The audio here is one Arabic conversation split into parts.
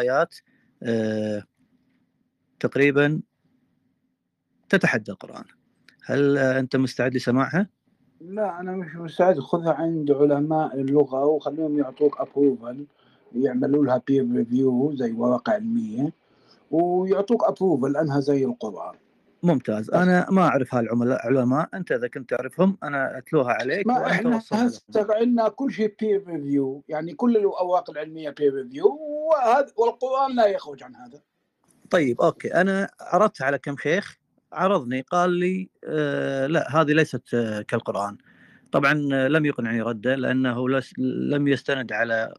ايات آه، تقريبا تتحدى القرآن. هل أنت مستعد لسماعها؟ لا أنا مش مستعد. خذها عند علماء اللغة وخليهم يعطوك approval يعملوا لها peer review زي ورقة علمية ويعطوك approval أنها زي القرآن. ممتاز. أنا ما أعرف هالعلماء أنت إذا كنت تعرفهم أنا أتلوها عليك ما إحنا هسه عندنا كل شيء peer review يعني كل الاوراق العلمية peer review وهذا والقرآن لا يخرج عن هذا. طيب okay. أنا عرضت على كم شيخ عرضني قال لي آه لا هذه ليست آه كالقرآن. طبعا لم يقنعني رده لأنه لم يستند على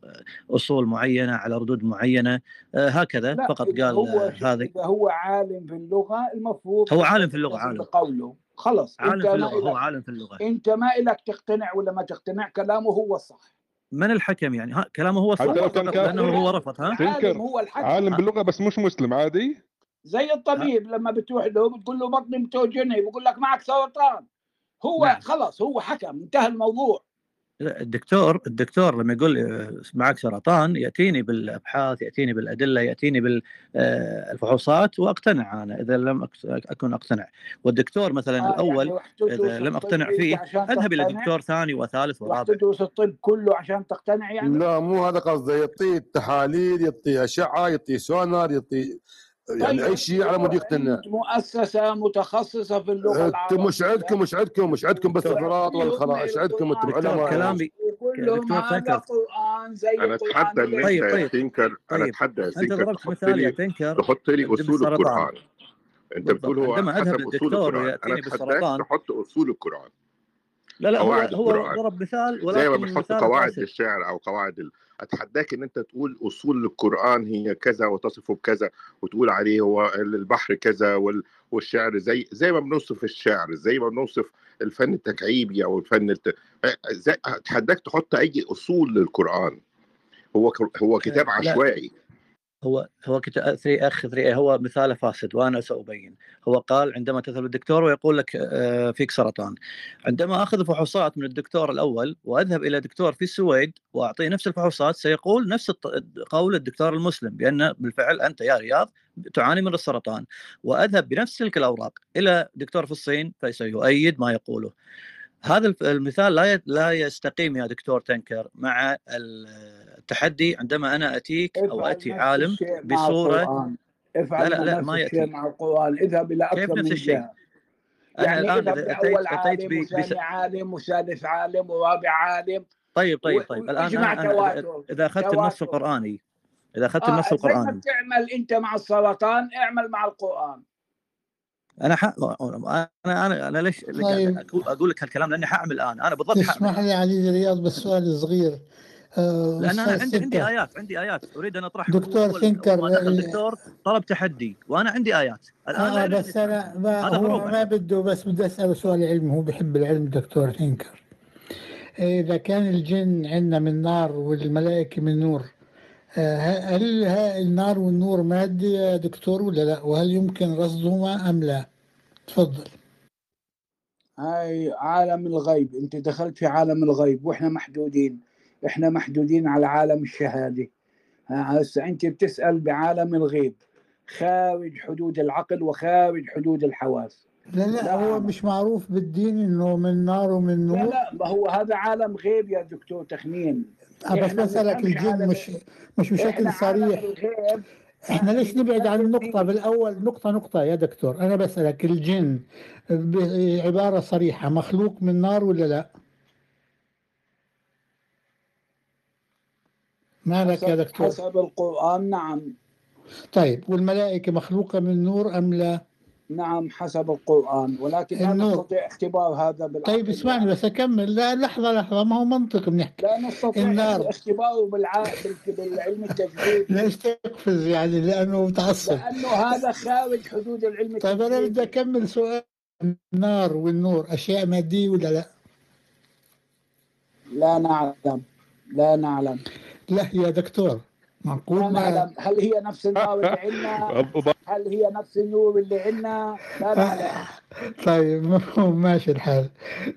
أصول معينة على ردود معينة. آه، هكذا فقط قال هو هذا هو عالم في اللغة المفروض هو عالم في اللغة عالم. بقوله خلص عالم في اللغة هو عالم في اللغة. أنت ما لك تقتنع ولا ما تقتنع كلامه هو الصح من الحكم يعني؟ ها كلامه هو الصح لأنه هو رفض ها؟ عالم هو الحكم. عالم باللغة بس مش مسلم عادي؟ زي الطبيب لما بتروح له بتقول له بطني بتوجعني بقول لك معك سرطان. هو نعم. خلاص هو حكم انتهى الموضوع. الدكتور الدكتور لما يقول معك سرطان يأتيني بالأبحاث يأتيني بالأدلة يأتيني بالفحوصات وأقتنع أنا إذا لم اكن أقتنع. والدكتور مثلا آه الأول يعني إذا لم أقتنع فيه أذهب إلى دكتور ثاني وثالث ورابع. تدرس الطب كله عشان تقتنع يعني؟ لا مو هذا قصده يعطيه تحاليل يعطيه أشعة يعطيه سونار يعطيه يعني طيب، أي شيء على مود يقتنع مؤسسة متخصصة في اللغة العربية. مش عندكم مش عندكم مش عندكم بس الفراط والخلاص إيش عندكم أنتم علماء كلامي كلهم هذا قرآن زي أنا أتحدى أن طيب طيب. تنكر أنا أتحدى أنت ضربت مثال يا تنكر. تحط لي أصول القرآن. أنت بتقول هو حسب أصول القرآن. أنا أتحداك تحط أصول القرآن. لا لا هو هو ضرب مثال ولكن زي ما بنحط قواعد للشعر أو قواعد. أتحداك إن أنت تقول أصول القرآن هي كذا وتصفه بكذا وتقول عليه هو البحر كذا وال... والشعر زي زي ما بنوصف الشعر زي ما بنوصف الفن التكعيبي أو الفن الت... أتحداك تحط أي أصول للقرآن. هو هو كتاب عشوائي. هو هو 3 أخ 3 هو مثال فاسد وأنا سابين هو قال عندما تذهب للدكتور ويقول لك آه، فيك سرطان. عندما أخذ فحوصات من الدكتور الأول وأذهب إلى دكتور في السويد وأعطيه نفس الفحوصات سيقول نفس قول الدكتور المسلم بأن بالفعل أنت يا رياض تعاني من السرطان. وأذهب بنفس تلك الأوراق إلى دكتور في الصين فسيؤيد ما يقوله. هذا المثال لا لا يستقيم يا دكتور تنكر مع التحدي عندما أنا أتيك أو أتي عالم بصوره افعل لا لا, لا ما يأتي. مع القرآن. اذهب إلى أكثر من الشيء؟ يعني الآن إذا اتيت أتيت وثاني عالم وثالث عالم ورابع عالم. طيب طيب طيب. الآن أنا اذا أخذت النص القرآني. إذا أخذت آه النص القراني زي ما تعمل أنت مع السرطان اعمل مع القرآن. أنا ح... أنا أنا أنا ليش طيب. أقول لك هالكلام؟ لأني حأعمل الآن. أنا بالضبط اسمح لي علي رياض بس سؤال صغير. آه لأن أنا عندي عندي آيات عندي آيات. أريد أن اطرحها دكتور ثينكر الدكتور طلب تحدي وأنا عندي آيات. الآن آه بس أنا ما هو ما بده بس بدي أسأله سؤال علمي. هو بيحب العلم دكتور ثينكر إذا كان الجن عندنا من نار والملائكة من نور هل النار والنور مادة يا دكتور ولا لا؟ وهل يمكن رصدهما أم لا؟ تفضل. هاي عالم الغيب. أنت دخلت في عالم الغيب وإحنا محدودين. إحنا محدودين على عالم الشهادة. هسه أنت بتسأل بعالم الغيب. خارج حدود العقل وخارج حدود الحواس. لا لا, لا. هو مش معروف بالدين إنه من نار ومن نور. لا لا ما هو هذا عالم غيب يا دكتور تخمين. بس بسألك الجن مش مش بشكل صريح إحنا ليش نبعد عن النقطة بالأول نقطة نقطة يا دكتور أنا بسألك الجن بعبارة صريحة مخلوق من نار ولا لا؟ مالك يا دكتور؟ حسب القرآن نعم طيب والملائكة مخلوقة من نور أم لا؟ نعم حسب القرآن ولكن لا نستطيع اختبار هذا بالعقل طيب اسمعني بس أكمل. لا لحظة لحظة ما هو منطق بنحكي لا نستطيع النار. اختباره بالع... بالعلم التجريبي ليش تقفز يعني؟ لأنه متعصب. لأنه هذا خارج حدود العلم التجريبي طيب أنا بدي أكمل سؤال. النار والنور أشياء مادية ولا لا؟ لا نعلم. لا نعلم. لا يا دكتور. معقول؟ لا ما نعلم هل هي نفس النار اللي عندنا؟ هل هي نفس النور اللي عندنا؟ لا نعلم طيب ماشي الحال.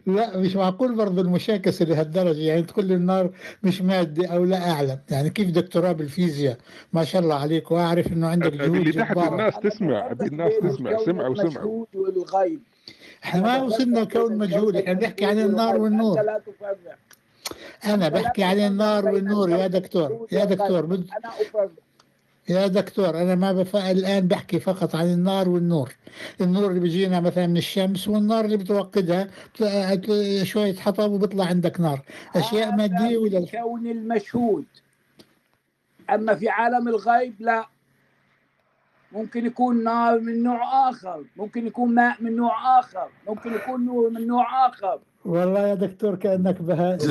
لا مش معقول برضه المشاكسة لهالدرجة يعني تقول لي النار مش مادة أو لا أعلم. يعني كيف دكتوراه بالفيزياء؟ ما شاء الله عليك. وأعرف إنه عندك جهود اللي تحت جبارة الناس تسمع. الناس تسمع. سمعوا سمعوا. والغيب. إحنا ما وصلنا لكون مجهول. إحنا بنحكي عن النار والنور أنت لا تفرق. أنا بحكي عن النار والنور. يا دكتور يا دكتور بد... يا دكتور أنا ما بف... الآن بحكي فقط عن النار والنور. النور اللي بيجينا مثلا من الشمس والنار اللي بتوقدها بت- شوية حطب وبيطلع عندك نار. أشياء هذا مادية ولا في كون المشهود. أما في عالم الغيب لا. ممكن يكون نار من نوع آخر. ممكن يكون ماء من نوع آخر. ممكن يكون نور من نوع آخر. والله يا دكتور كأنك بهاء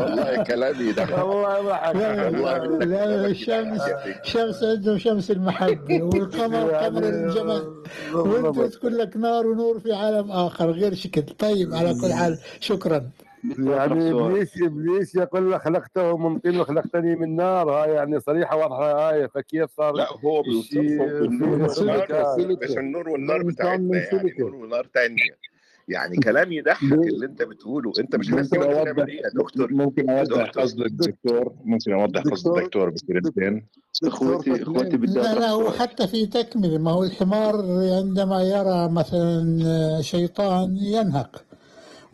والله كلامي ده. والله ما لا الشمس شمس عندهم شمس المحبة والقمر قمر الجمال. وانت تقول لك نار ونور في عالم آخر غير شكل. طيب على كل حال شكرا. يعني ابليس إبليس يقول لك خلقته من طين وخلقتني من نار. هاي يعني صريحة واضحة هاي فكيف صار لا هو بيوصفه بالنور والنار. مش النور والنار بتاعتنا يعني سيليكا. نور ونار تانية يعني كلام يضحك اللي انت بتقوله. انت مش أوضح- تعمل إيه يا دكتور؟ ممكن أوضح. قصدك دكتور ممكن أوضح قصد دكتور. الدكتور بكلمتين اخوتي إخوتي بدي لا لا هو حتى في تكملة ما هو الحمار عندما يرى مثلا شيطان ينهق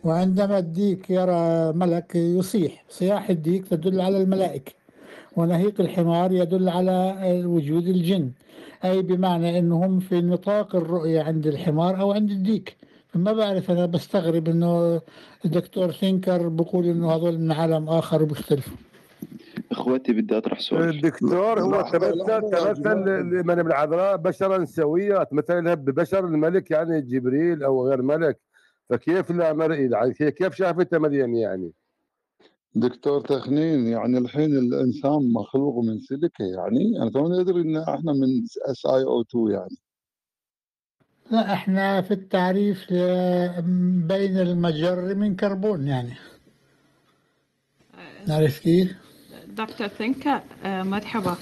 وعندما الديك يرى ملك يصيح. صياح الديك تدل على الملائكة ونهيق الحمار يدل على وجود الجن. أي بمعنى أنهم في نطاق الرؤية عند الحمار أو عند الديك. ما بعرف أنا بستغرب أنه الدكتور ثينكر بقول أنه هذول من عالم آخر وبيختلفوا. إخوتي بدي أطرح سؤال. الدكتور هو تمثل تمثل. لمن العذراء بشرا سويا. تمثل لها ببشر الملك يعني جبريل أو غير ملك. فكيف لا مرئي يعني كيف شافتها مريم يعني؟ دكتور تخنين يعني الحين الإنسان مخلوق من سيليكا يعني. أنا توني أدري إن إحنا من SiO 2 يعني. لا إحنا في التعريف آه، بين المجر من كربون يعني. عارف كيف؟ دكتور Thinker آه، مرحبا.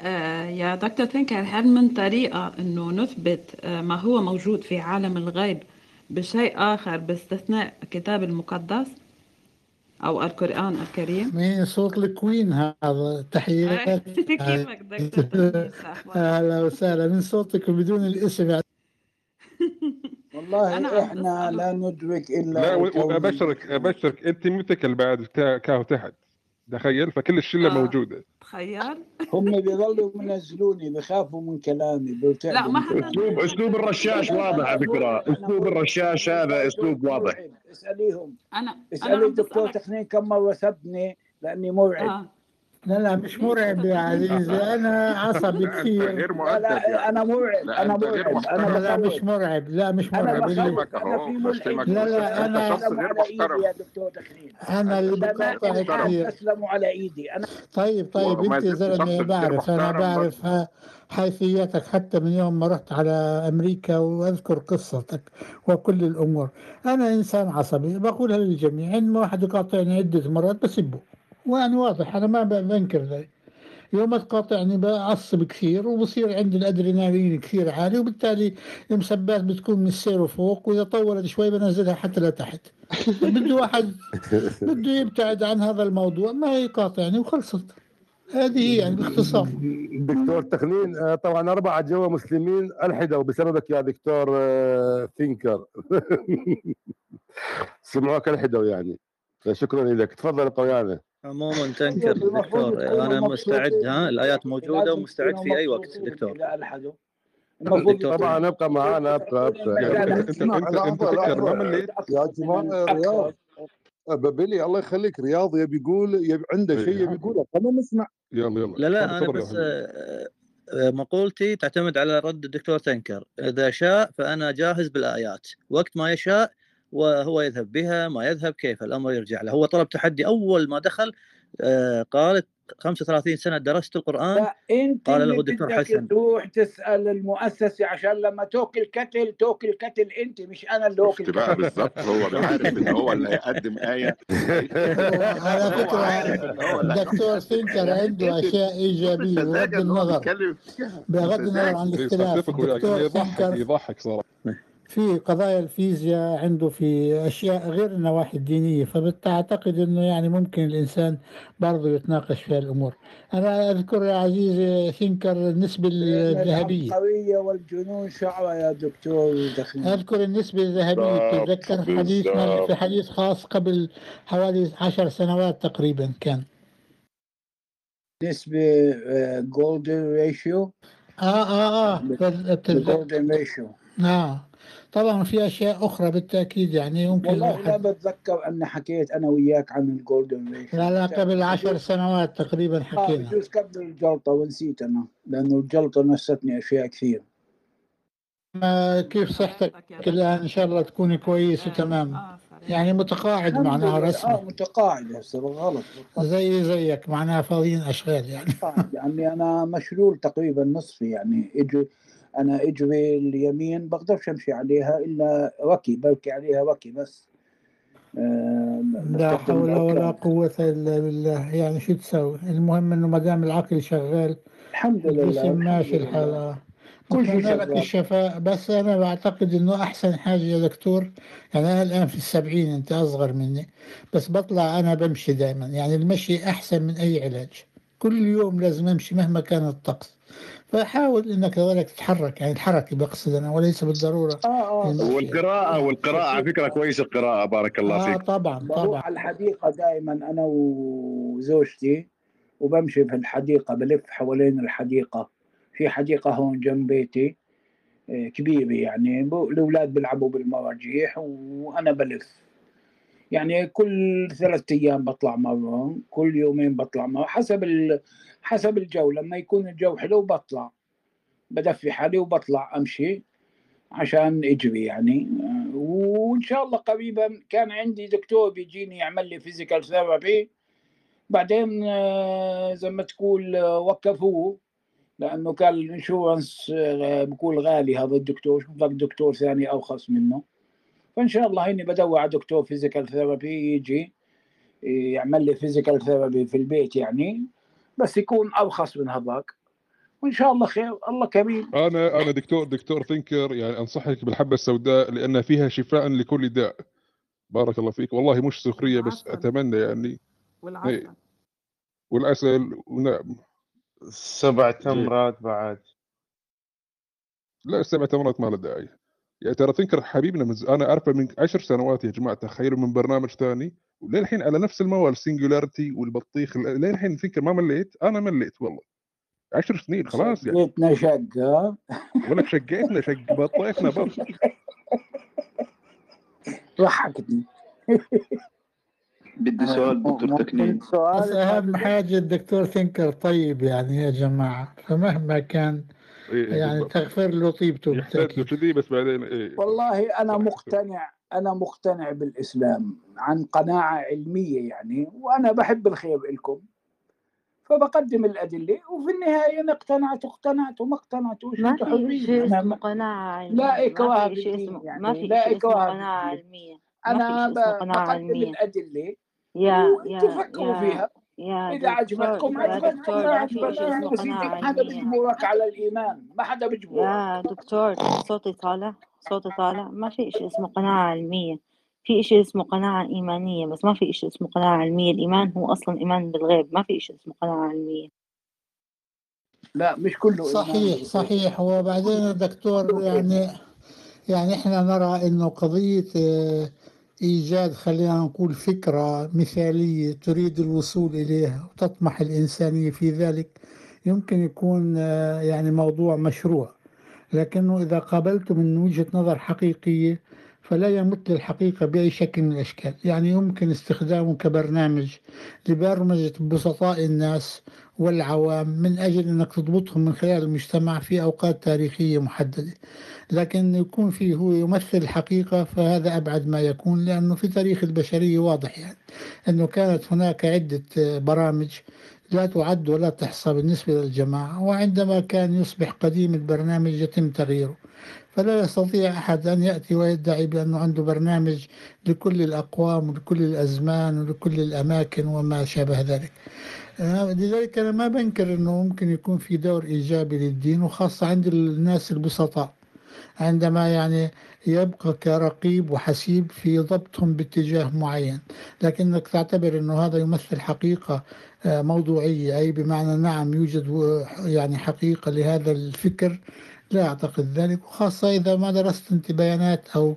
آه، يا دكتور Thinker هل من طريقة أنه نثبت آه، ما هو موجود في عالم الغيب بشيء آخر باستثناء الكتاب المقدس أو القرآن الكريم؟ مين صوت الكوين هذا تحيات كيفك دكتور؟ أهلا وسهلا. من صوتك بدون الاسم يعني. والله أنا إحنا. لا ندرك إلا لا وابشرك أبشرك أنت ميوتيكال بعد كاهو تحت. تخيل؟ فكل الشلة آه. موجودة. تخيل. هم بيظلوا منزلوني بخافوا من كلامي لا ما اسلوب أسلوب الرشاش واضح على فكرة. أسلوب الرشاش هذا أسلوب واضح. اسأليهم. أنا أنا اسألي الدكتور تخنين كم مرة سبني لأني مرعب آه. لا لا مش مرعب يا عزيزي. أنا عصبي كثير غير لا مؤدب لا أنا مرعب. لا، أنا مرعب أنا لا مش مرعب. لا مش أنا مرعب. بشتمك أنا لا، لا، تسلموا شخص غير محترم. يا دكتور تخنين أنا اللي لا بقاطع لا كثير تسلموا على إيدي أنا طيب طيب أنت زلمة بعرف أنا بعرف ها- حيثياتك. حتى من يوم ما رحت على أمريكا وأذكر قصتك وكل الأمور. أنا إنسان عصبي بقولها للجميع. عندما واحد يقاطعني عدة مرات بسبه ويعني واضح أنا ما بنكر ذلك. يوم تقاطعني بعصب كثير وبصير عندي الأدرينالين كثير عالي وبالتالي المسبات بتكون من السير وفوق وإذا طولت شوي بنزلها حتى لتحت بده واحد بده يبتعد عن هذا الموضوع ما يقاطعني وخلصت هذه هي يعني باختصار. دكتور تخنين آه، طبعا أربعة جوا مسلمين ألحدوا بسببك يا دكتور آه، ثينكر سمعوك ألحدوا يعني. شكرا لك. تفضل قويانا عموما تنكر دكتور أنا مستعد ها؟ الآيات موجودة ومستعد في أي وقت دكتور. طبعا أبقى معانا أبقى أبقى. أنت لحظة. ما يا جماعة رياض. بابلي الله يخليك. رياض يبي يقول يبي عنده شيء يبي يقوله. خلينا نسمع. يلا يلا. لا لا أنا بس. آه، آه، مقولتي تعتمد على رد الدكتور تنكر. إذا شاء فأنا جاهز بالآيات. وقت ما يشاء وهو يذهب بها ما يذهب كيف؟ الأمر يرجع له. هو طلب تحدي. أول ما دخل آه، قال 35 سنة درست القرآن؟ لا انت قال اللي له الدكتور حسن. تروح تسأل المؤسسه عشان لما تاكل كتل تاكل كتل أنت مش أنا اللي اكل بقى بالظبط هو عارف إن هو اللي هيقدم آية. على هو اللي الدكتور ثينكر عنده أشياء إيجابية بغض النظر. بغض النظر عن الاختلاف. يضحك يضحك صراحة. في قضايا الفيزياء عنده في أشياء غير النواحي الدينية فبتعتقد أنه يعني ممكن الإنسان برضه يتناقش في الأمور أنا أذكر يا عزيزي ثينكر النسبة الذهبية. العبقريه والجنون شعره يا دكتور دخيل. أذكر النسبة الذهبية بالضبط بتتذكر حديث في حديث خاص قبل حوالي عشر سنوات تقريبا كان. نسبة golden ratio آه آه آه. بتتذكر ال golden ratio آه طبعا في أشياء أخرى بالتأكيد يعني يمكن والله لا بتذكر أن حكيت أنا وياك عن ال golden ratio لا لا قبل عشر سنوات تقريبا آه حكينا. بجوز قبل الجلطة ونسيت أنا لأنه الجلطة نستني أشياء كثير. ما كيف صحتك؟ الآن إن شاء الله تكوني كويس وتمام آه صحيح يعني متقاعد معناها لله. آه رسمي متقاعد هسه غلط. زي زيك معناها فاضيين أشغال يعني. يعني أنا مشلول تقريبا نصفي يعني أجي أنا أجري اليمين بقدرش أمشي عليها إلا وكي بركي عليها وكي بس. آه لا حول ولا قوة إلا بالله. يعني شو تسوي المهم إنه ما دام العقل شغال الحمد لله الجسم ماشي الحال. آه. كل شيء شغال. الشفاء. بس أنا بعتقد إنه أحسن حاجة يا دكتور يعني أنا الآن في السبعين أنت أصغر مني بس بطلع أنا بمشي دائما يعني المشي أحسن من أي علاج. كل يوم لازم أمشي مهما كان الطقس. فحاول إنك ذلك تتحرك يعني الحركة بقصد أنا وليس بالضرورة. آه آه. المشي والقراءة والقراءة على فكرة كويسة القراءة بارك الله آه فيك. طبعا بروح طبعا. على الحديقة دائما أنا وزوجتي وبمشي في الحديقة بلف حوالين الحديقة. في حديقة هون جنب بيتي آه، كبيرة يعني الأولاد بيلعبوا بالمراجيح وأنا بلف. يعني كل ثلاثة أيام بطلع مرة كل يومين بطلع مرة حسب ال... حسب الجو. لما يكون الجو حلو بطلع بدفي حالي وبطلع أمشي عشان أجري يعني. وإن شاء الله قريبا كان عندي دكتور بيجيني يعمل لي physical therapy بعدين آه، زي ما تقول آه، وقفوه لأنه كان ال insurance آه، بقول غالي هذا الدكتور شوف لك دكتور ثاني أرخص منه. فان شاء الله هيني بدور على دكتور physical therapy يجي يعمل لي physical therapy في البيت يعني بس يكون أرخص من هذاك. وإن شاء الله خير الله كريم. أنا أنا دكتور دكتور Thinker يعني أنصحك بالحبة السوداء لأن فيها شفاء لكل داء. بارك الله فيك. والله مش سخرية بس والعسل. أتمنى يعني. والعسل. والعسل ونعم. سبع تمرات بعد. لا السبع تمرات ما له داعي. يعني ترى Thinker حبيبنا من ز... أنا أعرفه من عشر سنوات يا جماعة تخيلوا من برنامج ثاني وللحين على نفس الموال singularity والبطيخ للحين Thinker ما مليت أنا مليت والله. عشر سنين خلاص يعني. بيتنا شق ها ولك شقيتنا شق بطيخنا برضه. ضحكتني. بدي سؤال دكتور تكنين بس سؤال؟ أهم حاجة الدكتور ثينكر طيب يعني يا جماعة فمهما كان يعني بالضبط. تغفر له طيبته يحتاج له بس بعدين إيه والله أنا. مقتنع أنا مقتنع بالإسلام عن قناعة علمية يعني وأنا بحب الخير لكم. فبقدم الأدلة وفي النهاية أنا اقتنعت اقتنعت وما اقتنعتوش ما أنتوا في شيء اسمه ما- قناعة علمية. لا ما في شيء اسمه يعني ما في لا شيء اسمه ما في أنا بقدم الأدلة يا يا فكروا يا فيها. يا إذا دكتور عجبتكم يا عجبتكم دكتور ما عجبتكم شيء حدا بيجبرك على الإيمان ما حدا بيجبرك يا دكتور صوتي طالع صوتي طالع ما في إشي اسمه قناعة علمية. في إشي اسمه قناعة إيمانية بس ما في إشي اسمه قناعة علمية. الإيمان هو أصلا إيمان بالغيب. ما في إشي اسمه قناعة علمية. لا مش كله صحيح صحيح. وبعدين الدكتور يعني يعني إحنا نرى إنه قضية إيجاد خلينا نقول فكرة مثالية تريد الوصول إليها وتطمح الانسانية في ذلك يمكن يكون آه، يعني موضوع مشروع. لكنه إذا قابلته من وجهة نظر حقيقية فلا يمت للحقيقة بأي شكل من الأشكال. يعني يمكن استخدامه كبرنامج لبرمجة بسطاء الناس والعوام من أجل أنك تضبطهم من خلال المجتمع في أوقات تاريخية محددة. لكن يكون فيه هو يمثل الحقيقة فهذا أبعد ما يكون لأنه في تاريخ البشرية واضح يعني أنه كانت هناك عدة برامج لا تعد ولا تحصى بالنسبة للجماعة وعندما كان يصبح قديم البرنامج يتم تغييره. فلا يستطيع أحد أن يأتي ويدعي بأنه عنده برنامج لكل الأقوام ولكل الأزمان ولكل الأماكن وما شابه ذلك. آه، لذلك أنا ما بنكر أنه ممكن يكون في دور إيجابي للدين وخاصة عند الناس البسطاء عندما يعني يبقى كرقيب وحسيب في ضبطهم باتجاه معين. لكنك تعتبر أنه هذا يمثل حقيقة آه، موضوعية أي بمعنى نعم يوجد يعني حقيقة لهذا الفكر لا أعتقد ذلك وخاصة إذا ما درست أنت بيانات أو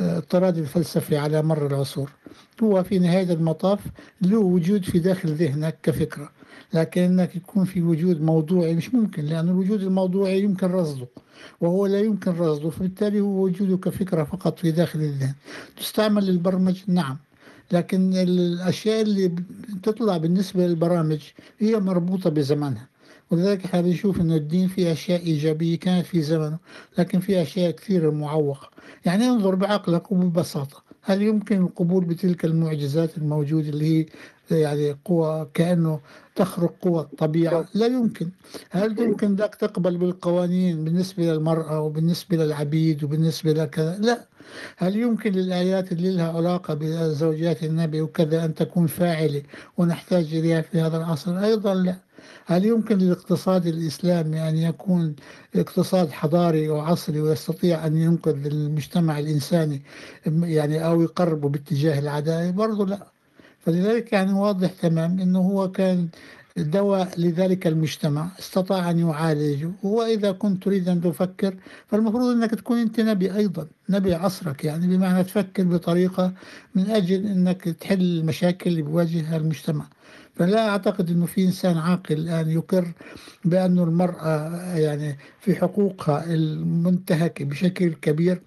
آه، الفلسفي على مر العصور. هو في نهاية المطاف له وجود في داخل ذهنك كفكرة لكن انك يكون في وجود موضوعي مش ممكن لأن الوجود الموضوعي يمكن رصده وهو لا يمكن رصده فبالتالي هو وجوده كفكرة فقط في داخل الذهن. تستعمل للبرمج نعم لكن الأشياء اللي تطلع بالنسبة للبرامج هي مربوطة بزمانها. ولذلك إحنا بنشوف إنه الدين فيه أشياء إيجابية كانت في زمنه لكن في أشياء كثيرة معوقة. يعني انظر بعقلك وببساطة هل يمكن القبول بتلك المعجزات الموجودة اللي هي يعني قوى كأنه تخرق قوى الطبيعة؟ لا يمكن. هل يمكن ذاك تقبل بالقوانين بالنسبة للمرأة وبالنسبة للعبيد وبالنسبة لكذا؟ لا. هل يمكن للآيات اللي لها علاقة بزوجات النبي وكذا أن تكون فاعلة ونحتاج إليها في هذا العصر؟ أيضا لا. هل يمكن للاقتصاد الإسلامي أن يكون اقتصاد حضاري وعصري ويستطيع أن ينقذ المجتمع الإنساني يعني أو يقربه باتجاه العدالة برضو لا. فلذلك يعني واضح تمام أنه هو كان دواء لذلك المجتمع. استطاع أن يعالجه. وإذا كنت تريد أن تفكر فالمفروض أنك تكون أنت نبي أيضا نبي عصرك يعني بمعنى تفكر بطريقة من أجل أنك تحل المشاكل اللي بواجهها المجتمع. فلا أعتقد أنه في إنسان عاقل الآن يقر بأن المرأة يعني في حقوقها المنتهكة بشكل كبير.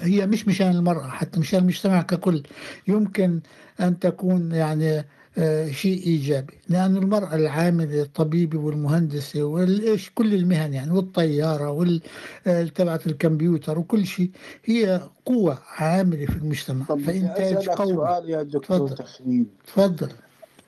هي مش مشان المرأة حتى مشان المجتمع ككل. يمكن أن تكون يعني شيء إيجابي. لأن المرأة العاملة الطبيبة والمهندسة والإيش كل المهن يعني والطيارة وال آه، تبعت الكمبيوتر وكل شيء هي قوة عاملة في المجتمع. فإنتاج قوي. سؤال يا دكتور تخمين تفضل.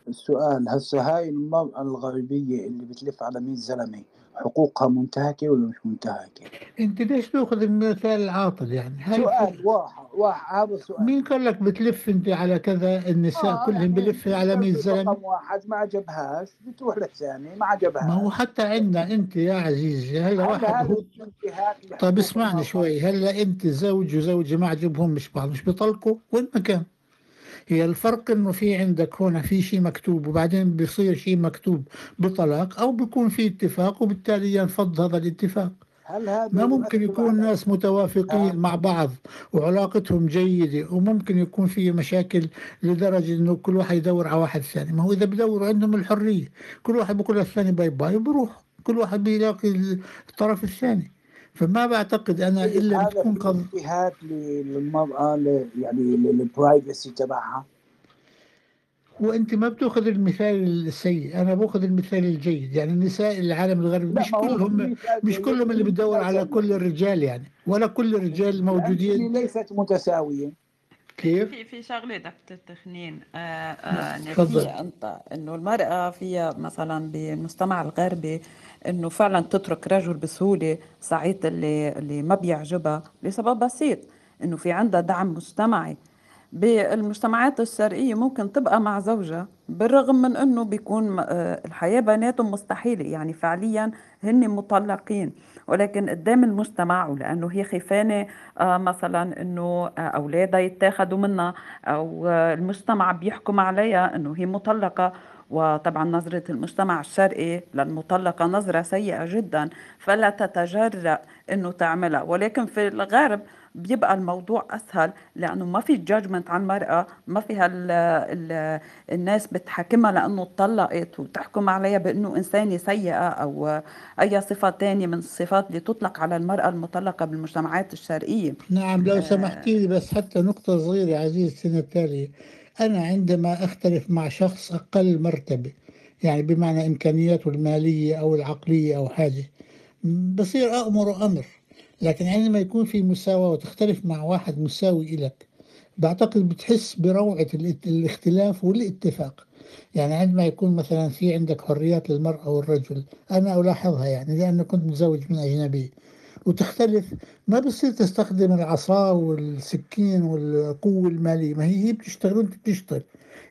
السؤال هسه هاي المرأة الغربية اللي بتلف على 100 زلمة حقوقها منتهكة ولا مش منتهكة؟ انت ليش تأخذ المثال العاطل يعني؟ هاي سؤال واحد واحد هذا سؤال مين قال لك بتلف انت على كذا النساء آه كلهم يعني بلف على 100 زلمة؟ رقم واحد ما عجبهاش بتروح للثاني ما عجبهاش ما هو حتى عندنا انت يا عزيزي هلا واحد هو طيب اسمعني شوي هلا انت زوج وزوجة ما عجبهم مش بعض مش بيطلقوا وين ما كان هي الفرق إنه في عندك هنا في شيء مكتوب وبعدين بيصير شيء مكتوب بطلاق أو بيكون في اتفاق وبالتالي ينفض هذا الاتفاق. هل هذا ما ممكن يكون ناس متوافقين مع بعض وعلاقتهم جيدة وممكن يكون في مشاكل لدرجة إنه كل واحد يدور على واحد ثاني. ما هو إذا بدوروا عندهم الحرية كل واحد بيقول للثاني باي باي وبروح كل واحد بيلاقي الطرف الثاني. فما بعتقد أنا إلا بتكون قضيه اجتهاد للمرأة يعني للبرايفسي تبعها. وأنت ما بتأخذ المثال السيء أنا بأخذ المثال الجيد. يعني النساء العالم الغربي مش كلهم مش كلهم اللي بتدور على كل الرجال يعني ولا كل الرجال موجودين. ليست متساوية. كيف؟ في في شغلة دكتور تخنين آه آه في أنت إنه المرأة فيها مثلا بالمجتمع الغربي إنه فعلا تترك رجل بسهولة ساعات اللي اللي ما بيعجبها لسبب بسيط إنه في عندها دعم مجتمعي. بالمجتمعات الشرقية ممكن تبقى مع زوجها بالرغم من إنه بيكون آه، الحياة بيناتهم مستحيلة يعني فعليا هن مطلقين. ولكن قدام المجتمع ولأنه هي خيفانة آه، مثلا إنه آه، أولادها يتاخدوا منها أو المجتمع بيحكم عليها إنه هي مطلقة وطبعا نظرة المجتمع الشرقي للمطلقة نظرة سيئة جدا فلا تتجرأ إنه تعملها. ولكن في الغرب بيبقى الموضوع أسهل لأنه ما في جادجمنت عن المرأة ما في هال الناس بتحاكمها لأنه اتطلقت وتحكم عليها بإنه إنسانة سيئة أو أي صفة ثانية من الصفات اللي تطلق على المرأة المطلقة بالمجتمعات الشرقية. نعم لو سمحتي لي بس حتى نقطة صغيرة عزيزتي نتالي أنا عندما أختلف مع شخص أقل مرتبة يعني بمعنى إمكانياته المالية أو العقلية أو حاجة بصير أأمر أمر. لكن عندما يكون في مساواة وتختلف مع واحد مساوي إلك بعتقد بتحس بروعة الاختلاف والاتفاق. يعني عندما يكون مثلا في عندك حريات للمرأة والرجل أنا ألاحظها يعني لأن كنت متزوج من أجنبي وتختلف. ما بصير تستخدم العصا والسكين والقوة المالية. ما هي هي بتشتغل وانت بتشتغل.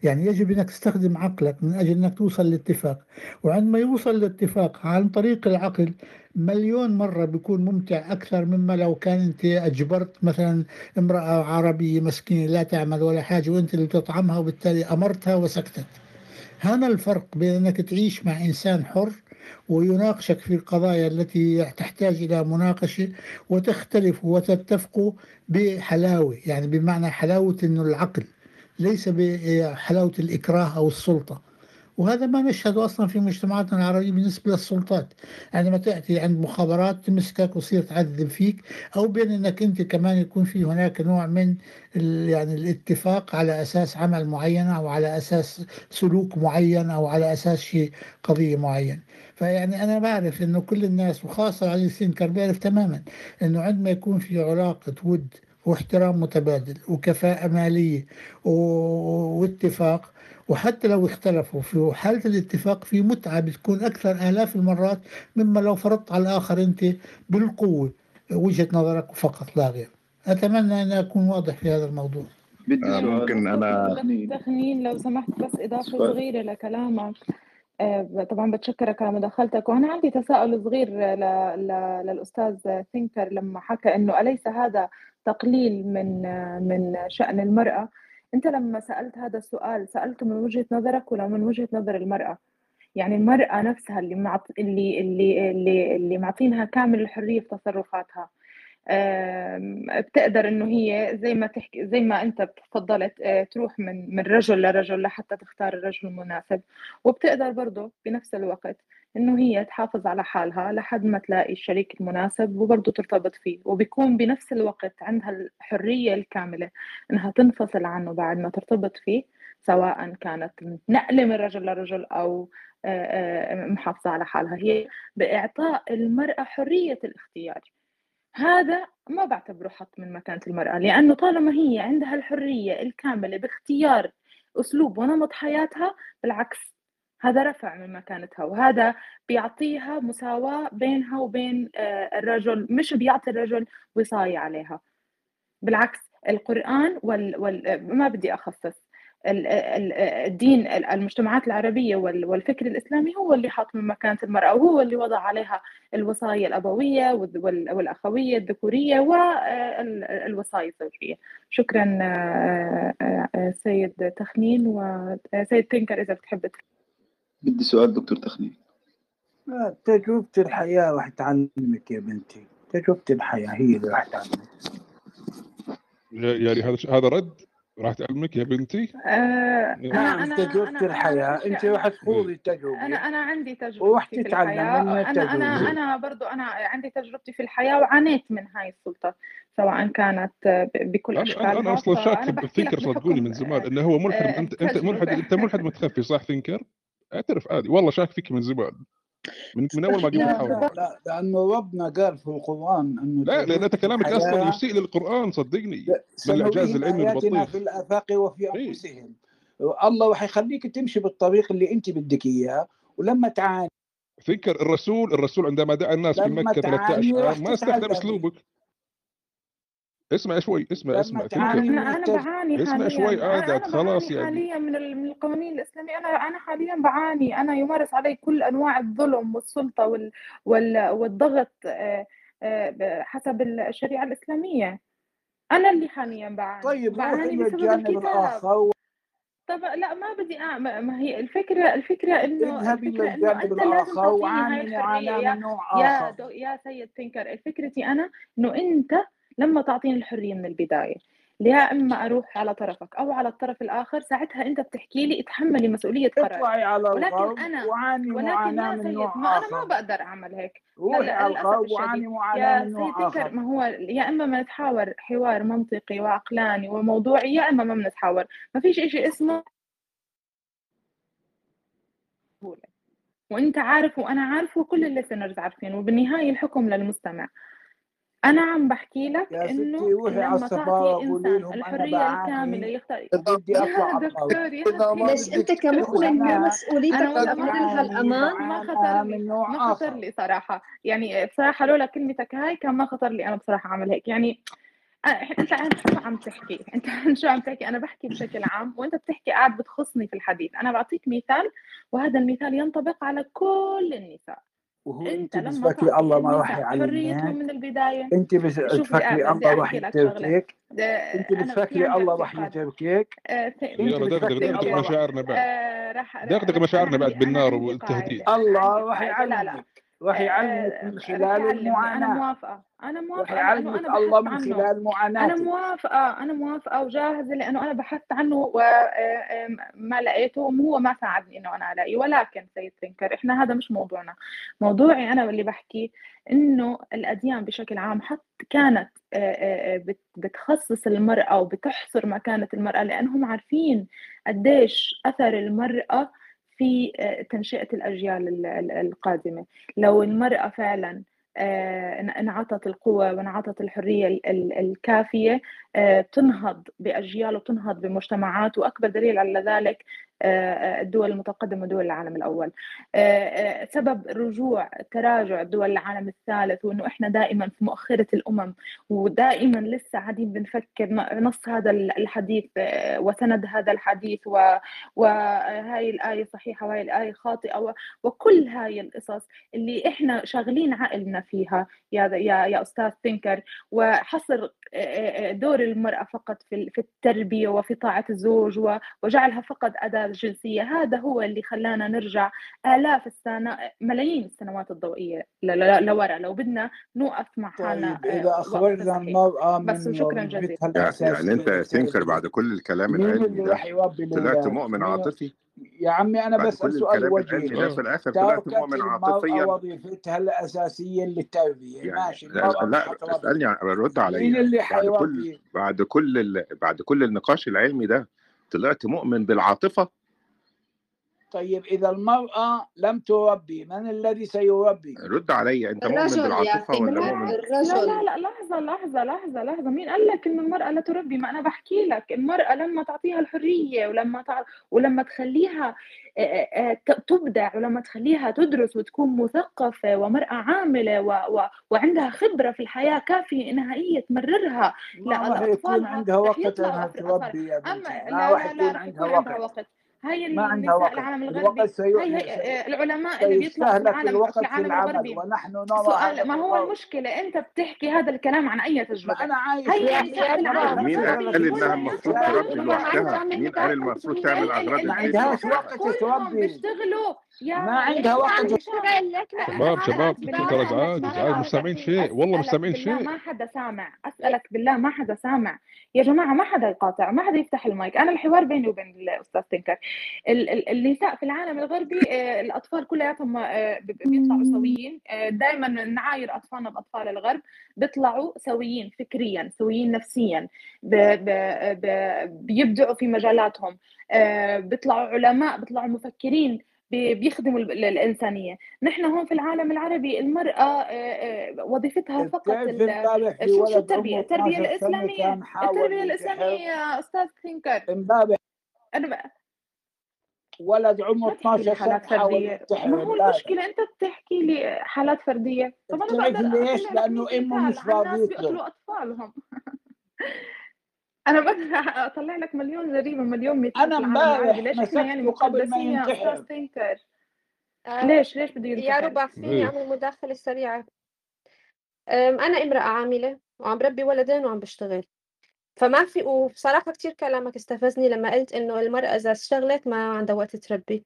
يعني يجب إنك تستخدم عقلك من أجل إنك توصل لاتفاق. وعندما يوصل لاتفاق عن طريق العقل مليون مرة بيكون ممتع أكثر مما لو كان أنت أجبرت مثلا امرأة عربية مسكينة لا تعمل ولا حاجة وأنت اللي تطعمها وبالتالي أمرتها وسكتت. هنا الفرق بين أنك تعيش مع إنسان حر ويناقشك في القضايا التي تحتاج إلى مناقشة وتختلف وتتفقوا بحلاوة يعني بمعنى حلاوة أنه العقل ليس بحلاوة الإكراه أو السلطة. وهذا ما نشهده أصلا في مجتمعاتنا العربية بالنسبة للسلطات. عندما تأتي عند مخابرات تمسكك وتصير تعذب فيك أو بين أنك أنت كمان يكون في هناك نوع من يعني الاتفاق على أساس عمل معين أو على أساس سلوك معين أو على أساس شيء قضية معين. فيعني أنا بعرف أنه كل الناس وخاصة علي سينكر بيعرف تماما أنه عندما يكون في علاقة ود واحترام متبادل وكفاءة مالية واتفاق وحتى لو اختلفوا في حالة الاتفاق في متعة بتكون أكثر آلاف المرات مما لو فرضت على الآخر أنت بالقوة وجهة نظرك فقط لا غير. أتمنى أن أكون واضح في هذا الموضوع. بدي آه ممكن أنا تخنين لو سمحت بس إضافة صغيرة لكلامك. طبعا بتشكرك على مداخلتك. وأنا عندي تساؤل صغير للأستاذ ثينكر لما حكى إنه أليس هذا تقليل من من شأن المرأة؟ أنت لما سألت هذا السؤال سألته من وجهة نظرك ولا من وجهة نظر المرأة؟ يعني المرأة نفسها اللي معط... اللي اللي اللي اللي معطينها كامل الحرية في تصرفاتها. بتقدر إنه هي زي ما تحكي زي ما أنت تفضلت آه، تروح من من رجل لرجل لحتى تختار الرجل المناسب. وبتقدر برضه بنفس الوقت إنه هي تحافظ على حالها لحد ما تلاقي الشريك المناسب وبرضه ترتبط فيه. وبيكون بنفس الوقت عندها الحرية الكاملة إنها تنفصل عنه بعد ما ترتبط فيه سواء كانت نقلة من رجل لرجل أو آه، آه، محافظة على حالها. هي بإعطاء المرأة حرية الاختيار. هذا ما بعتبره حط من مكانة المرأة لأنه طالما هي عندها الحرية الكاملة باختيار أسلوب ونمط حياتها بالعكس هذا رفع من مكانتها وهذا بيعطيها مساواة بينها وبين آه، الرجل مش بيعطي الرجل وصاية عليها. بالعكس القرآن وال... وال... ما بدي أخصص الدين المجتمعات العربية والفكر الإسلامي هو اللي حاط من مكانة المرأة وهو اللي وضع عليها الوصايا الأبوية والأخوية الذكورية والوصايا الزوجية. شكرا آه، آه، سيد تخنين وسيد تنكر إذا بتحب بدي سؤال دكتور تخنين. تجربة الحياة راح تعلمك يا بنتي. تجربة الحياة هي اللي راح تعلمك. يعني هذا هذا رد؟ راح تعلمك يا بنتي؟ آه نعم تجربة الحياة. أنت راح تخوضي التجربة أنا أنا عندي تجربتي في الحياة. أنا أنا أنا برضو أنا عندي تجربتي في الحياة وعانيت من هاي السلطة سواء كانت بكل اشكالها أنا, أنا أصلا شاك بالثينكر صدقوني من زمان إنه هو ملحد. آه أنت أنت ملحد أنت ملحد متخفي صح ثينكر؟ أعترف عادي. والله شاك فيك من زمان. من, من أول ما قمت لا, لا لأنه ربنا قال في القرآن أنه لا لأن أنت كلامك أصلا يسيء للقرآن صدقني بالاعجاز العلمي البطيخ. في الآفاق وفي إيه. أنفسهم. إيه؟ الله راح يخليك تمشي بالطريق اللي أنت بدك إياه ولما تعاني فكر الرسول الرسول عندما دعا الناس في مكة 13 عام ما استخدم أسلوبك. اسمع شوي اسمع اسمع أنا أنا بعاني اسمع شوي قاعد خلاص يعني. حاليا من القوانين الإسلامية. أنا أنا حاليا بعاني. أنا يمارس علي كل أنواع الظلم والسلطة وال وال والضغط آه، آه، حسب الشريعة الإسلامية. أنا اللي حاليا بعاني. طيب بعاني بسبب الجانب الآخر. طب لا ما بدي أعمل ما هي الفكرة الفكرة إنه اذهبي للجانب الآخر وعاني معاناة من نوع آخر. يا يا سيد تنكر. فكرتي أنا إنه أنت لما تعطيني الحرية من البداية يا إما أروح على طرفك أو على الطرف الآخر ساعتها أنت بتحكي لي اتحملي مسؤولية قراري على ولكن أنا وعاني ولكن يا سيد ما أنا ما بقدر أعمل هيك. روحي على الغرب وعاني معاناه من نوع آخر. ما هو يا إما بنتحاور حوار منطقي وعقلاني وموضوعي يا إما ما بنتحاور ما فيش شيء اسمه وأنت عارف وأنا عارف وكل اللي سنرز عارفين وبالنهاية الحكم للمستمع. أنا عم بحكي لك يا إنه ستي روحي على لما السفاره تعطي قولي إنسان لهم أنا الحرية الكاملة بعاني يختار بدي يا اطلع على دكتور يا ما بس أنت بدك كمؤمن هناك مسؤوليتك تمنح ما لها الامان ما خطر لي. من نوع ما خطر لي صراحة. يعني بصراحة لولا كلمتك هاي كان ما خطر لي أنا بصراحة أعمل هيك. يعني أ- إنت عن شو عم تحكي؟ إنت عن شو عم تحكي؟ أنا بحكي بشكل عام وإنت بتحكي قاعد بتخصني في الحديث. أنا بعطيك مثال وهذا المثال ينطبق على كل النساء. وهو إنت انت لما بتفكري تعطي الله ما راح يعلمك من البداية انت بس تفكري الله راح يتركك انت بتفكري الله راح يتركك دغدغ دغدغ مشاعرنا بعد دغدغ مشاعرنا بعد بالنار والتهديد. الله راح قاعدة لا لا. يعلمك. راح يعلمك آه، من خلال يعلمني أنا المعاناة. موافقة. أنا راح موافقة لأنه يعلمك أنا الله من خلال أنا معاناتك موافقة أنا موافقة وجاهزة لأنه أنا بحثت عنه وما لقيته وهو ما ساعدني إنه أنا ألاقيه. ولكن سيد تنكر إحنا هذا مش موضوعنا. موضوعي أنا واللي بحكي إنه الأديان بشكل عام حتى كانت آه، آه، آه، بت- بتخصص المرأة وبتحصر مكانة المرأة لأنهم عارفين قديش أثر المرأة في آه، تنشئة الأجيال ال- ال- القادمة. لو المرأة فعلا آه، إن- إنعطت القوة وإنعطت الحرية ال- ال- الكافية آه، بتنهض بأجيال وبتنهض بمجتمعات وأكبر دليل على ذلك آه، آه، الدول المتقدمة ودول العالم آه، سبب رجوع تراجع دول العالم الثالث وإنه إحنا دائما في مؤخرة الأمم ودائما لسه قاعدين بنفكر نص هذا ال- الحديث وسند هذا الحديث وهاي الآية صحيحة وهاي الآية خاطئة و- وكل هاي القصص اللي إحنا شاغلين عقلنا فيها يا يا يا أستاذ تنكر. وحصر دور المرأة فقط في ال- في التربية وفي طاعة الزوج وجعلها فقط أداة جنسية. هذا هو اللي خلانا نرجع آلاف السنة ملايين السنوات الضوئية. لورا. لو بدنا نوقف مع حالنا طيب آه، إذا صحيحة المرأة بس من وشكرا جزيلا. يعني, يا تنكر بعد كل الكلام العلمي ده. طلعت؟ مؤمن عاطفي؟ يا عمي بسأل كل سؤال وجيه في الآخر طلعت مؤمن عاطفيا. وظيفتها الأساسية للتربية. يعني ماشي لا, اسألني رد مين عليا اللي بعد كل؟ بعد كل. بعد كل النقاش العلمي ده طلعت مؤمن بالعاطفة؟ طيب إذا المرأة لم تربي من الذي سيربي؟ رد عليا أنت مؤمن بالعاطفة ولا مؤمن؟ لا الرجل. لا لا لحظة لحظة لحظة لحظة. مين قال لك إن المرأة لا تربي؟ ما أنا بحكي لك. المرأة لما تعطيها الحرية ولما تع... ولما تخليها ت- تبدع ولما تخليها تدرس وتكون مثقفة ومرأة عاملة و... و... وعندها خبرة في الحياة كافية إنها هي تمررها. راح يكون عندها وقت إنها تربي يا أما بنتي لا ما راح لا لا يكون رح عندها يكون عندها وقت. وقت. هاي ما عندها وقت العالم الوقت الغربي. هاي هي سي... آه، العلماء اللي بيطلعوا في العالم الوقت في العالم العمل الغربي ونحن نرى سؤال ما هو الغرب المشكلة؟ أنت بتحكي هذا الكلام عن أي ما تجربة أنا عايش هي العالم مين قال إنها المفروض تربي لوحدها مين قال المفروض ال تعمل اغراض ما عندهاش وقت تربي بيشتغلوا. ما عندها وقت شباب. شباب ترى ازعاج ازعاج مش سامعين شيء. والله مش سامعين شيء. ما حدا سامع. أسألك بالله ما حدا سامع. يا جماعة ما حدا يقاطع ما حدا يفتح المايك. أنا الحوار بيني وبين الأستاذ تنكر. ال- ال- النساء في العالم الغربي آه، الأطفال كلياتهم آه، بيطلعوا سويين. دائما نعاير أطفالنا بأطفال الغرب. بيطلعوا سويين فكريا سويين نفسيا. بيبدعوا في مجالاتهم. آه، بيطلعوا علماء بيطلعوا مفكرين. بيخدموا ال- ال- الإنسانية. نحن هون في العالم العربي المرأة آه، آه، وظيفتها فقط امبارح في شو شو ولد التربية؟ عمره التربية 12 سنة الإسلامية كان حاول التربية الإسلامية ينتحر يا أستاذ تينكر امبارح أنا بقى. ولد عمره ما تحكي لي 12 سنة حالات حاول فردية؟ ينتحر ما هو امبارح المشكلة؟ أنت بتحكي لي حالات فردية. طب أنا بتعرف بقدر ليش؟ 100 أمه مش بيقتلوا أطفالهم. أنا بقدر أطلع لك مليون جريمة مليون مثال العربي امبارح ليش إحنا يعني ما مقدسين تينكر؟ آه، ليش ليش بده يا ربع فيني أعمل مداخلة سريعة أم، أنا امرأة عاملة وعم بربي ولدين وعم بشتغل. فما في وبصراحة كتير كلامك استفزني لما قلت إنه المرأة إذا اشتغلت ما عندها وقت تربي.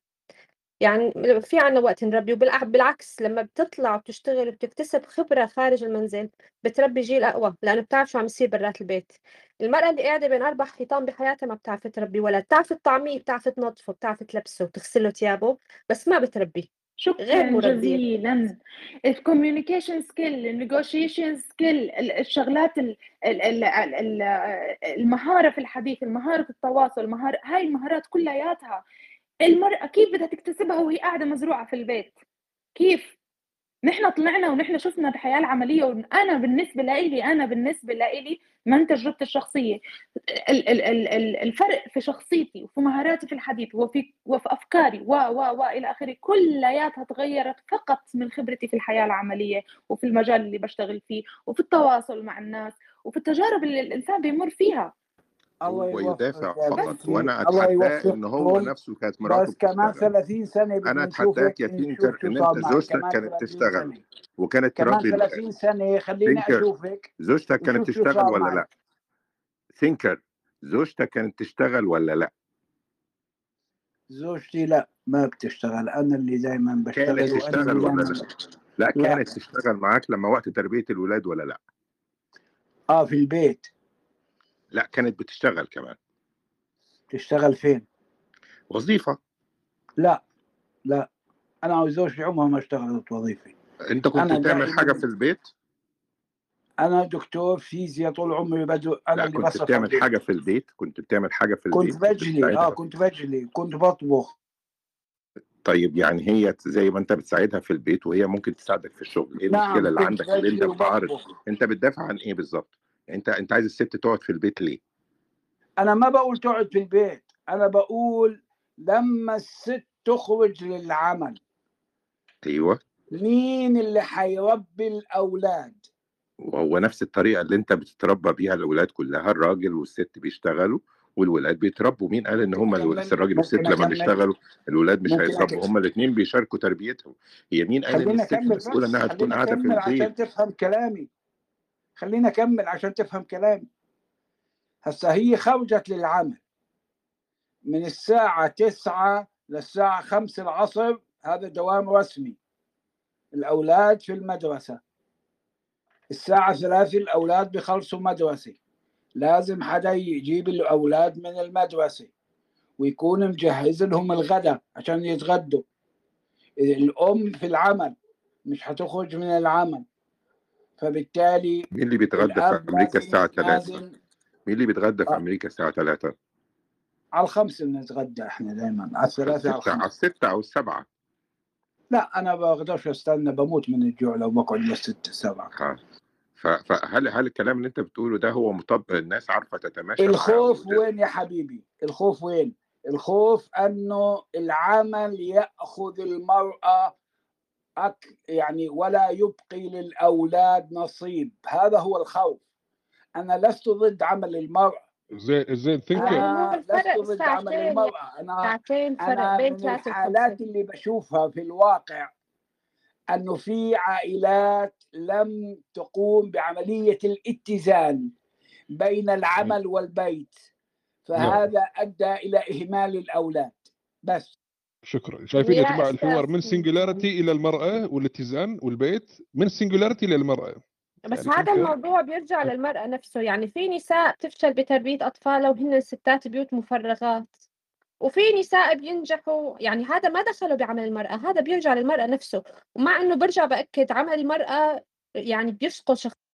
يعني في عنا وقت نربي وبالعكس لما بتطلع وبتشتغل وبتكتسب خبرة خارج المنزل بتربي جيل أقوى لأنه بتعرف شو عم يصير برات البيت. المرأة اللي قاعدة بين أربع حيطان بحياتها ما بتعرف تربي ولد بتعرف تطعميه بتعرف تنظفه بتعرف تلبسه وتغسله ثيابه بس ما بتربي غير شكرا مربية؟ جزيلا. ال communication skill ال negotiation skill الشغلات ال- ال- ال- ال- ال- المهارة في الحديث المهارة التواصل المهارة هاي المهارات كلياتها المرأة كيف بدها تكتسبها وهي قاعدة مزروعة في البيت؟ كيف؟ نحن طلعنا ونحن شفنا الحياة العملية وأنا بالنسبة لإلي أنا بالنسبة لإلي من تجربتي الشخصية. ال- ال- ال- ال- الفرق في شخصيتي وفي مهاراتي في الحديث وفي وفي أفكاري و و و إلى آخره كلياتها تغيرت فقط من خبرتي في الحياة العملية وفي المجال اللي بشتغل فيه وفي التواصل مع الناس وفي التجارب اللي الإنسان بيمر فيها. الله هو يدافع فقط. وأنا اتحداه إن هو نفسه كانت مراته بس كمان بتشتغل. 30 سنة أنا اتحداك يا نشوف تينكر إن أنت زوجتك كمان كانت 30 تشتغل. وكانت كمان تربي 30 سنة خليني أشوفك زوجتك كانت تشتغل ولا لا؟ ثينكر زوجتك كانت تشتغل ولا لا؟ زوجتي لا ما بتشتغل. أنا اللي كانت بشتغل وأنا تشتغل ولا لا لا. كانت تشتغل معاك لما وقت تربية الولاد ولا لا؟ آه في البيت. لا كانت بتشتغل كمان. تشتغل فين؟ وظيفة. لا لا أنا وزوجتي عمرها ما اشتغلت وظيفة. أنت كنت أنا بتعمل حاجة في البيت؟ أنا دكتور فيزياء طول عمري بدو أنا لا اللي كنت بتعمل البيت حاجة في البيت؟ كنت بتعمل حاجة في البيت؟ كنت بجلي آه بتساعدها كنت بجلي. كنت بطبخ. طيب يعني هي زي ما أنت بتساعدها في البيت وهي ممكن تساعدك في الشغل إيه المشكلة نعم اللي عندك اللي أنت بتعارض أنت بتدافع عن إيه بالظبط؟ انت انت عايز الست تقعد في البيت ليه؟ أنا ما بقول تقعد في البيت أنا بقول لما الست تخرج للعمل. أيوه. مين اللي حيربي الأولاد؟ وهو نفس الطريقة اللي أنت بتتربى بيها الأولاد كلها الراجل والست بيشتغلوا والولاد بيتربوا. مين قال إن هم الراجل والست لما بيشتغلوا الولاد مش هيتربوا؟ هم الاثنين بيشاركوا تربيتهم. هي مين قال إن الست بس إنها تكون قاعدة في أكمل عشان البيت؟ تفهم كلامي. خليني أكمل عشان تفهم كلامي. هسا هي خرجت للعمل. من الساعة تسعة للساعة خمس العصر هذا دوام رسمي. الأولاد في المدرسة. الساعة ثلاثة الأولاد بيخلصوا مدرسة. لازم حدا يجيب الأولاد من المدرسة. ويكون مجهز لهم الغداء عشان يتغدوا. الأم في العمل مش هتخرج من العمل. فبالتالي مين اللي بيتغدى في لازم الساعة 3 لازم مين اللي بيتغدى في آه، أمريكا الساعة 3 على الخمس بنتغدى إحنا دايما على الثلاثة على الستة على الخمس الستة أو السبعة. لا أنا بقدرش أستنى بموت من الجوع لو بقعد للستة سبعة. فهل هل الكلام اللي أنت بتقوله ده هو مطبق الناس عارفة تتماشى الخوف وين يا حبيبي؟ الخوف وين؟ الخوف أنه العمل يأخذ المرأة أك يعني ولا يبقي للأولاد نصيب. هذا هو الخوف. أنا لست ضد عمل المرأة زين زين ثينكر يعني هو أنا لست الفرق ضد عمل فرق أنا بين من الحالات اللي بشوفها في الواقع أنه في عائلات لم تقوم بعملية الاتزان بين العمل والبيت. نعم. فهذا أدى إلى إهمال الأولاد. بس. شكرا. شايفين يا جماعة الحوار من singularity إلى المرأة والاتزان والبيت من singularity للمرأة بس يعني هذا الموضوع بيرجع للمرأة نفسه. يعني في نساء بتفشل بتربية أطفالها وهن ستات بيوت مفرغات. وفي نساء بينجحوا. يعني هذا ما دخلوا بعمل المرأة هذا بيرجع للمرأة نفسه. ومع إنه برجع بأكد عمل المرأة يعني بيسقط